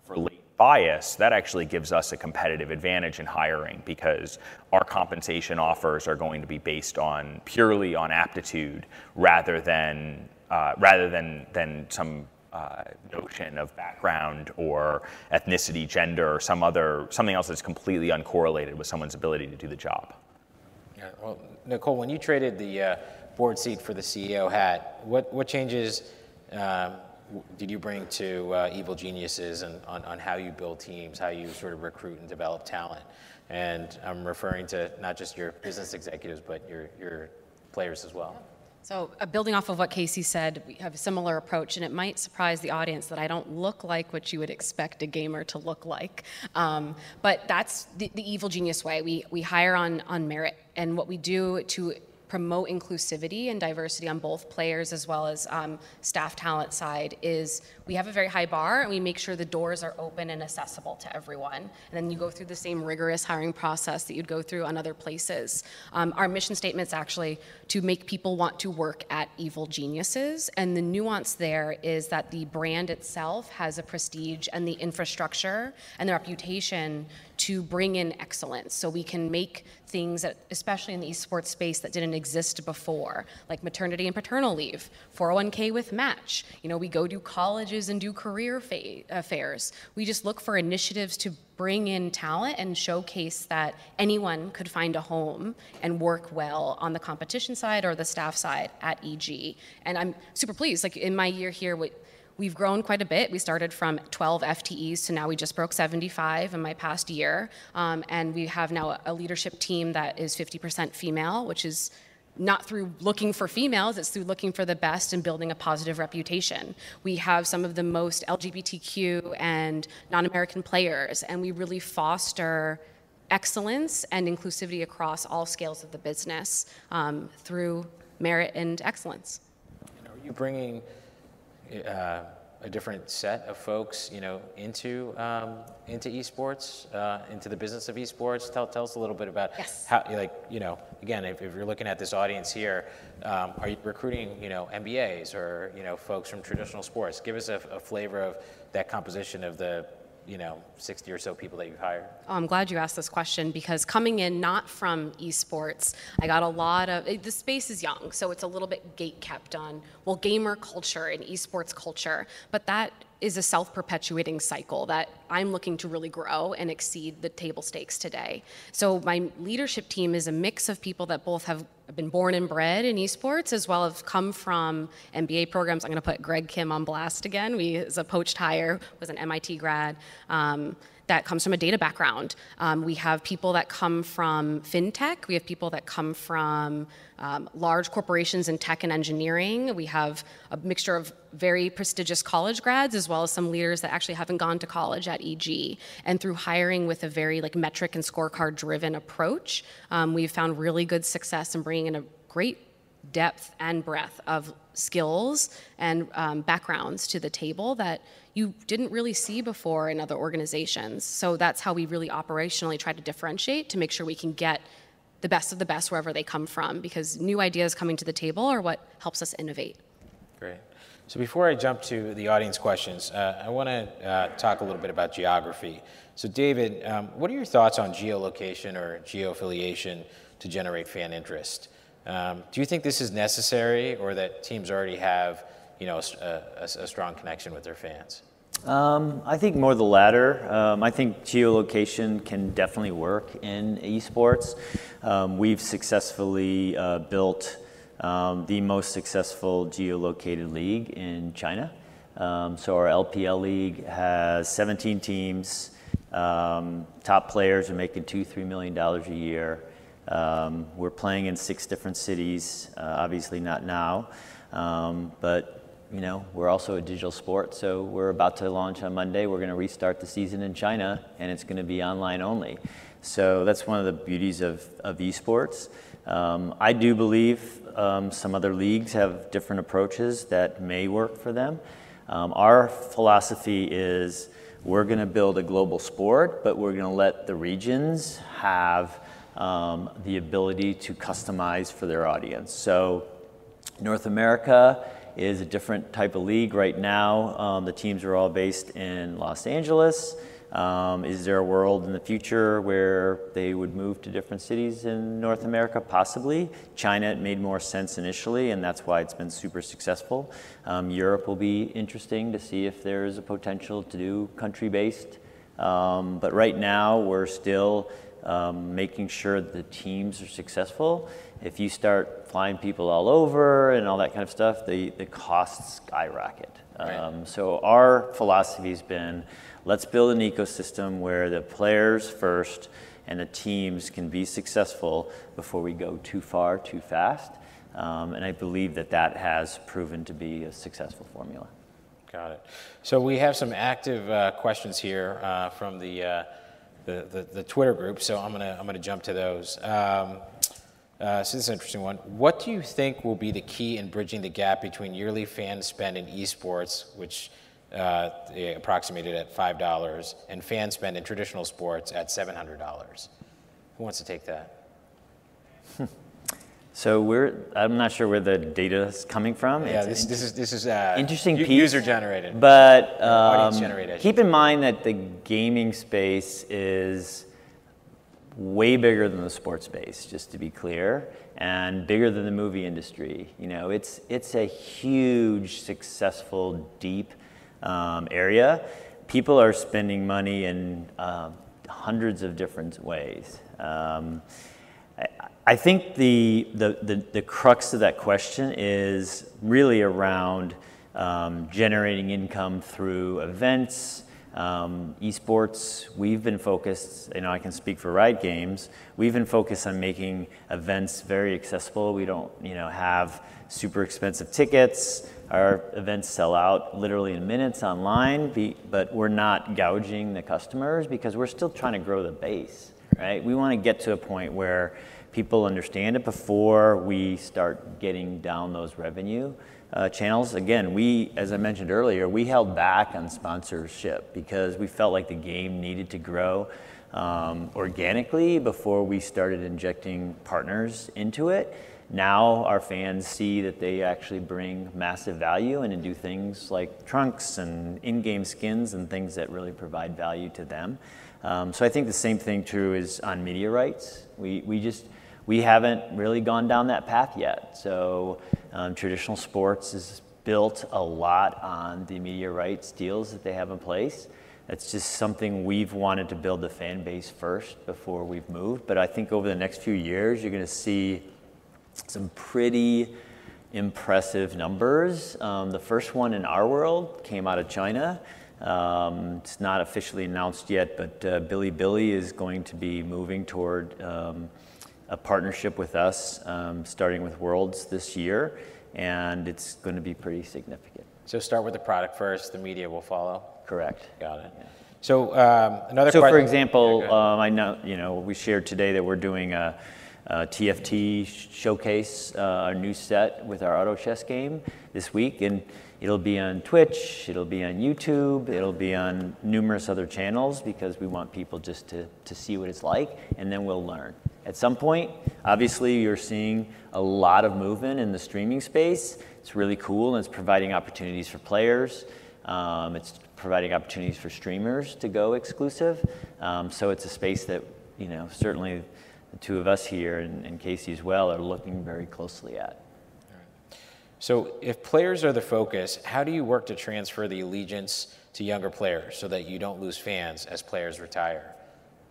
for bias, that actually gives us a competitive advantage in hiring because our compensation offers are going to be based on purely on aptitude rather than uh, rather than than some uh, notion of background or ethnicity, gender, or some other something else that's completely uncorrelated with someone's ability to do the job. Yeah, well, Nicole, when you traded the uh, board seat for the CEO hat, what what changes? Um, did you bring to uh, Evil Geniuses and on, on how you build teams, how you sort of recruit and develop talent? And I'm referring to not just your business executives, but your, your players as well. So, uh, building off of what Casey said, we have a similar approach, and it might surprise the audience that I don't look like what you would expect a gamer to look like. Um, but that's the, the, evil genius way. We, we hire on, on merit, and what we do to promote inclusivity and diversity on both players as well as um, staff talent side is we have a very high bar and we make sure the doors are open and accessible to everyone. And then you go through the same rigorous hiring process that you'd go through on other places. Um, our mission statement is actually to make people want to work at Evil Geniuses. And the nuance there is that the brand itself has a prestige and the infrastructure and the reputation to bring in excellence so we can make things that especially in the esports space that didn't exist before like maternity and paternal leave 401k with match. You know we go do colleges and do career fa- uh, fairs. We just look for initiatives to bring in talent and showcase that anyone could find a home and work well on the competition side or the staff side at eg and i'm super pleased like in my year here with We've grown quite a bit. We started from 12 FTEs to now we just broke 75 in my past year. Um, and we have now a leadership team that is 50% female, which is not through looking for females, it's through looking for the best and building a positive reputation. We have some of the most LGBTQ and non American players, and we really foster excellence and inclusivity across all scales of the business um, through merit and excellence. Are you bringing uh, a different set of folks, you know, into um, into esports, uh, into the business of esports. Tell tell us a little bit about yes. how, like, you know, again, if, if you're looking at this audience here, um, are you recruiting, you know, MBAs or you know, folks from traditional sports? Give us a, a flavor of that composition of the you know 60 or so people that you've hired? Oh, I'm glad you asked this question because coming in not from esports, I got a lot of the space is young, so it's a little bit gate kept on well gamer culture and esports culture, but that is a self-perpetuating cycle that I'm looking to really grow and exceed the table stakes today. So my leadership team is a mix of people that both have been born and bred in esports as well as come from MBA programs. I'm going to put Greg Kim on blast again. We is a poached hire, was an MIT grad. Um, that comes from a data background. Um, we have people that come from fintech. We have people that come from um, large corporations in tech and engineering. We have a mixture of very prestigious college grads as well as some leaders that actually haven't gone to college at EG. And through hiring with a very like metric and scorecard driven approach, um, we've found really good success in bringing in a great depth and breadth of skills and um, backgrounds to the table that you didn't really see before in other organizations. So that's how we really operationally try to differentiate to make sure we can get the best of the best wherever they come from because new ideas coming to the table are what helps us innovate. Great. So before I jump to the audience questions, uh, I want to uh, talk a little bit about geography. So David, um, what are your thoughts on geolocation or geoaffiliation to generate fan interest? Um, do you think this is necessary or that teams already have you know, a, a, a strong connection with their fans? Um, I think more the latter. Um, I think geolocation can definitely work in esports. Um, we've successfully uh, built um, the most successful geolocated league in China. Um, so our LPL league has 17 teams. Um, top players are making two, three million dollars a year. we're playing in six different cities. Uh, obviously not now, but you know, we're also a digital sport, so we're about to launch on Monday. We're going to restart the season in China, and it's going to be online only. So that's one of the beauties of, of esports. Um, I do believe um, some other leagues have different approaches that may work for them. Um, our philosophy is we're going to build a global sport, but we're going to let the regions have um, the ability to customize for their audience. So, North America is a different type of league right now. Um, the teams are all based in Los Angeles. Um, is there a world in the future where they would move to different cities in North America? Possibly. China made more sense initially, and that's why it's been super successful. Um, Europe will be interesting to see if there is a potential to do country based. Um, but right now, we're still um, making sure that the teams are successful. If you start flying people all over and all that kind of stuff, the, the costs skyrocket. Right. Um, so our philosophy has been let's build an ecosystem where the players first and the teams can be successful before we go too far too fast. Um, and I believe that that has proven to be a successful formula. Got it. So we have some active uh, questions here uh, from the uh, the, the, Twitter group, so I'm gonna I'm gonna jump to those. Um, Uh, so this is an interesting one. What do you think will be the key in bridging the gap between yearly fan spend in esports, which uh, approximated at five dollars, and fan spend in traditional sports at seven hundred dollars? Who wants to take that? So we're, I'm not sure where the data is coming from. Yeah, this, this is this is uh, interesting u- piece. user generated. But audience um, generated. keep in mind that the gaming space is way bigger than the sports space, just to be clear, and bigger than the movie industry. You know, it's it's a huge, successful, deep um, area. People are spending money in uh, hundreds of different ways. Um, I- think the, the, the, the crux of that question is really around um, generating income through events, um, esports. We've been focused, you know, I can speak for Riot Games. We've been focused on making events very accessible. We don't, you know, have super expensive tickets. Our events sell out literally in minutes online, but we're not gouging the customers because we're still trying to grow the base, right? We want to get to a point where people understand it before we start getting down those revenue uh, channels. Again, we, as I mentioned earlier, we held back on sponsorship because we felt like the game needed to grow um, organically before we started injecting partners into it. Now our fans see that they actually bring massive value and do things like trunks and in-game skins and things that really provide value to them. Um, so I think the same thing true is on media rights. We, we just we haven't really gone down that path yet. So um, traditional sports is built a lot on the media rights deals that they have in place. That's just something we've wanted to build the fan base first before we've moved. But I think over the next few years, you're going to see some pretty impressive numbers. Um, the first one in our world came out of China. Um, it's not officially announced yet, but uh, Billy is going to be moving toward um, a partnership with us, um, starting with Worlds this year, and it's going to be pretty significant. So start with the product first. The media will follow. Correct. Got it. So um, another So, question. for example, Yeah, um, I know you know we shared today that we're doing a, a TFT showcase, uh, our new set with our auto chess game this week, and it'll be on Twitch, it'll be on YouTube, it'll be on numerous other channels because we want people just to to see what it's like, and then we'll learn. At some point, obviously, you're seeing a lot of movement in the streaming space. It's really cool, and it's providing opportunities for players. Um, it's providing opportunities for streamers to go exclusive. Um, so it's a space that, you know, certainly the two of us here and, and Casey as well are looking very closely at. So if players are the focus, how do you work to transfer the allegiance to younger players so that you don't lose fans as players retire?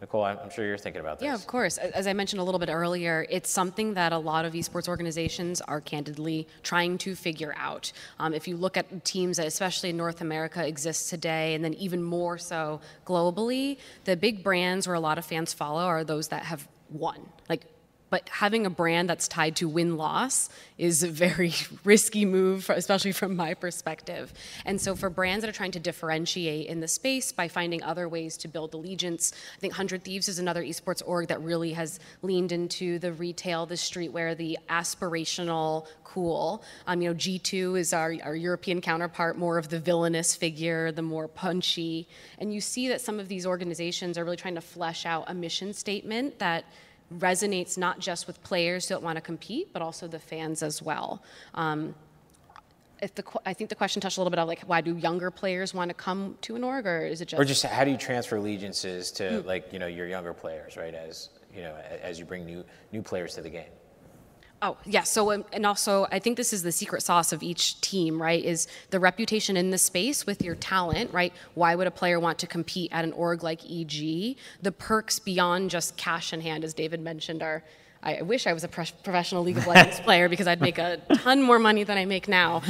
Nicole, I'm sure you're thinking about this. Yeah, of course. As I mentioned a little bit earlier, it's something that a lot of esports organizations are candidly trying to figure out. Um, if you look at teams that, especially in North America, exist today, and then even more so globally, the big brands where a lot of fans follow are those that have won. Like but having a brand that's tied to win loss is a very risky move, especially from my perspective. And so, for brands that are trying to differentiate in the space by finding other ways to build allegiance, I think 100 Thieves is another esports org that really has leaned into the retail, the streetwear, the aspirational cool. Um, you know, G2 is our, our European counterpart, more of the villainous figure, the more punchy. And you see that some of these organizations are really trying to flesh out a mission statement that resonates not just with players who don't want to compete, but also the fans as well. Um, if the, I think the question touched a little bit on like why do younger players want to come to an org, or is it just? Or just how do you transfer allegiances Hmm. to like you know your younger players, right? As you know, as you bring new new players to the game. Oh, yeah. So, um, and also, I think this is the secret sauce of each team, right? Is the reputation in the space with your talent, right? Why would a player want to compete at an org like EG? The perks beyond just cash in hand, as David mentioned, are. I wish I was a pro- professional League of Legends player because I'd make a ton more money than I make now.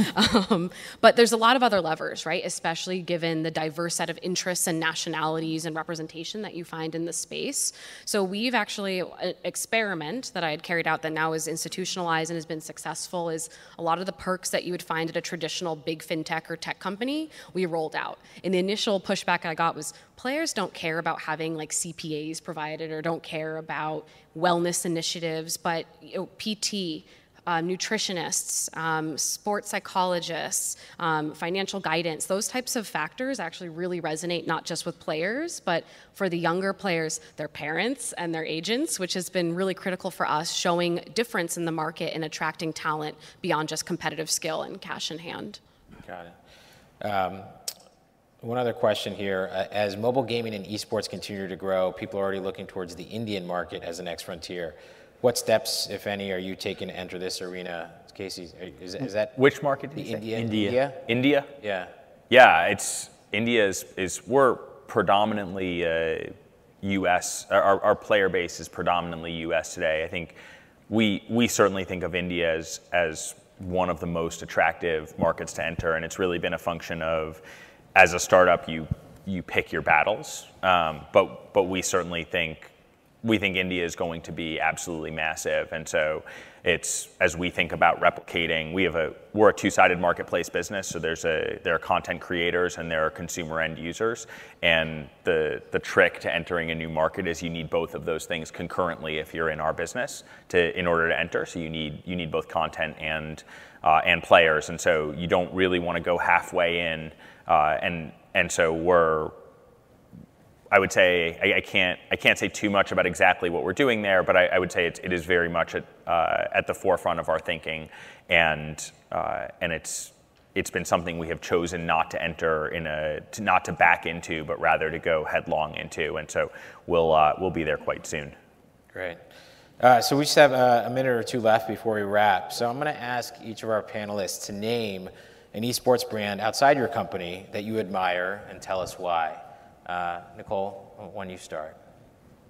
Um, but there's a lot of other levers, right? Especially given the diverse set of interests and nationalities and representation that you find in the space. So we've actually an experiment that I had carried out that now is institutionalized and has been successful is a lot of the perks that you would find at a traditional big fintech or tech company we rolled out. And the initial pushback I got was players don't care about having like CPAs provided or don't care about wellness initiatives, but you know, PT, uh, nutritionists, um, sports psychologists, um, financial guidance, those types of factors actually really resonate not just with players, but for the younger players, their parents and their agents, which has been really critical for us, showing difference in the market and attracting talent beyond just competitive skill and cash in hand. Got it. Um, one other question here. Uh, as mobile gaming and esports continue to grow, people are already looking towards the Indian market as the next frontier. What steps, if any, are you taking to enter this arena? Casey, is, is that which market? The India, India. India. Yeah. Yeah, it's India is, is we're predominantly uh, U.S. Our, our player base is predominantly U.S. today. I think we we certainly think of India as as one of the most attractive markets to enter, and it's really been a function of as a startup you you pick your battles. Um, but but we certainly think we think India is going to be absolutely massive. And so it's as we think about replicating, we have a we're a two-sided marketplace business. So there's a there are content creators and there are consumer end users. And the the trick to entering a new market is you need both of those things concurrently if you're in our business to in order to enter. So you need you need both content and uh, and players. And so you don't really want to go halfway in. Uh, and and so we're I would say I, I, can't I can't say too much about exactly what we're doing there, but I, I would say it, it is very much at, uh, at the forefront of our thinking, and uh, and it's it's been something we have chosen not to enter in a to, not to back into, but rather to go headlong into, and so we'll uh, we'll be there quite soon. Great. Uh, so we just have a, a minute or two left before we wrap. So I'm going to ask each of our panelists to name an esports brand outside your company that you admire and tell us why. Uh, Nicole, when you start,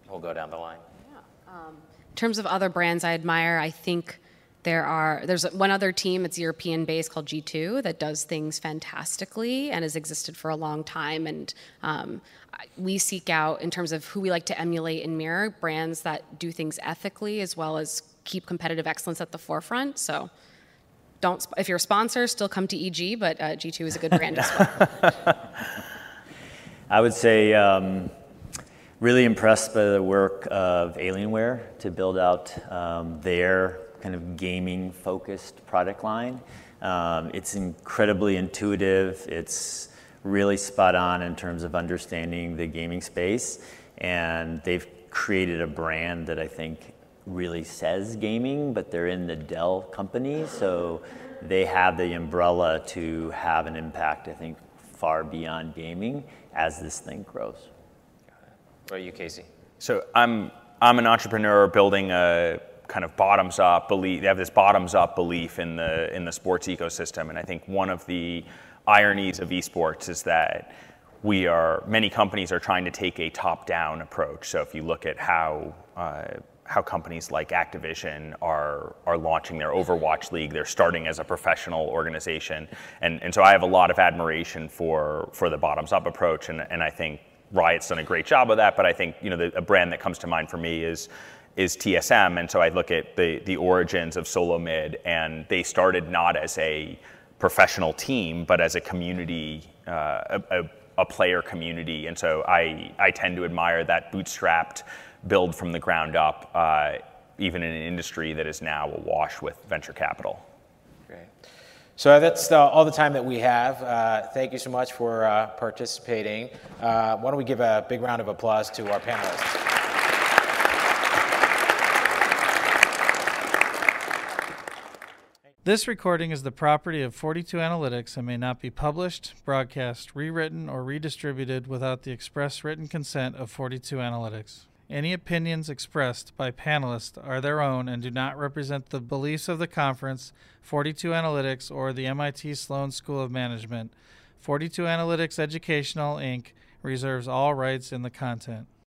we'll go down the line. Yeah. Um, in terms of other brands I admire, I think there are there's one other team it's european based called g2 that does things fantastically and has existed for a long time and um, we seek out in terms of who we like to emulate and mirror brands that do things ethically as well as keep competitive excellence at the forefront so don't if you're a sponsor still come to eg but uh, g2 is a good brand as well I would say um, really impressed by the work of Alienware to build out um, their kind of gaming focused product line. Um, it's incredibly intuitive. It's really spot on in terms of understanding the gaming space. And they've created a brand that I think really says gaming, but they're in the Dell company. So they have the umbrella to have an impact, I think, far beyond gaming as this thing grows. Got it. What about you, Casey? So I'm I'm an entrepreneur building a kind of bottoms up belief. They have this bottoms up belief in the in the sports ecosystem, and I think one of the ironies of esports is that we are many companies are trying to take a top down approach. So if you look at how uh, how companies like Activision are are launching their Overwatch League. They're starting as a professional organization, and and so I have a lot of admiration for for the bottoms up approach, and and I think Riot's done a great job of that. But I think you know the, a brand that comes to mind for me is is TSM, and so I look at the the origins of SoloMid, and they started not as a professional team, but as a community, uh, a, a, a player community, and so I I tend to admire that bootstrapped build from the ground up, uh, even in an industry that is now awash with venture capital. Great. So that's all the time that we have. Uh, thank you so much for uh, participating. Uh, why don't we give a big round of applause to our panelists? This recording is the property of 42 Analytics and may not be published, broadcast, rewritten, or redistributed without the express written consent of 42 Analytics. Any opinions expressed by panelists are their own and do not represent the beliefs of the conference, 42 Analytics, or the MIT Sloan School of Management. 42 Analytics Educational, Inc. reserves all rights in the content.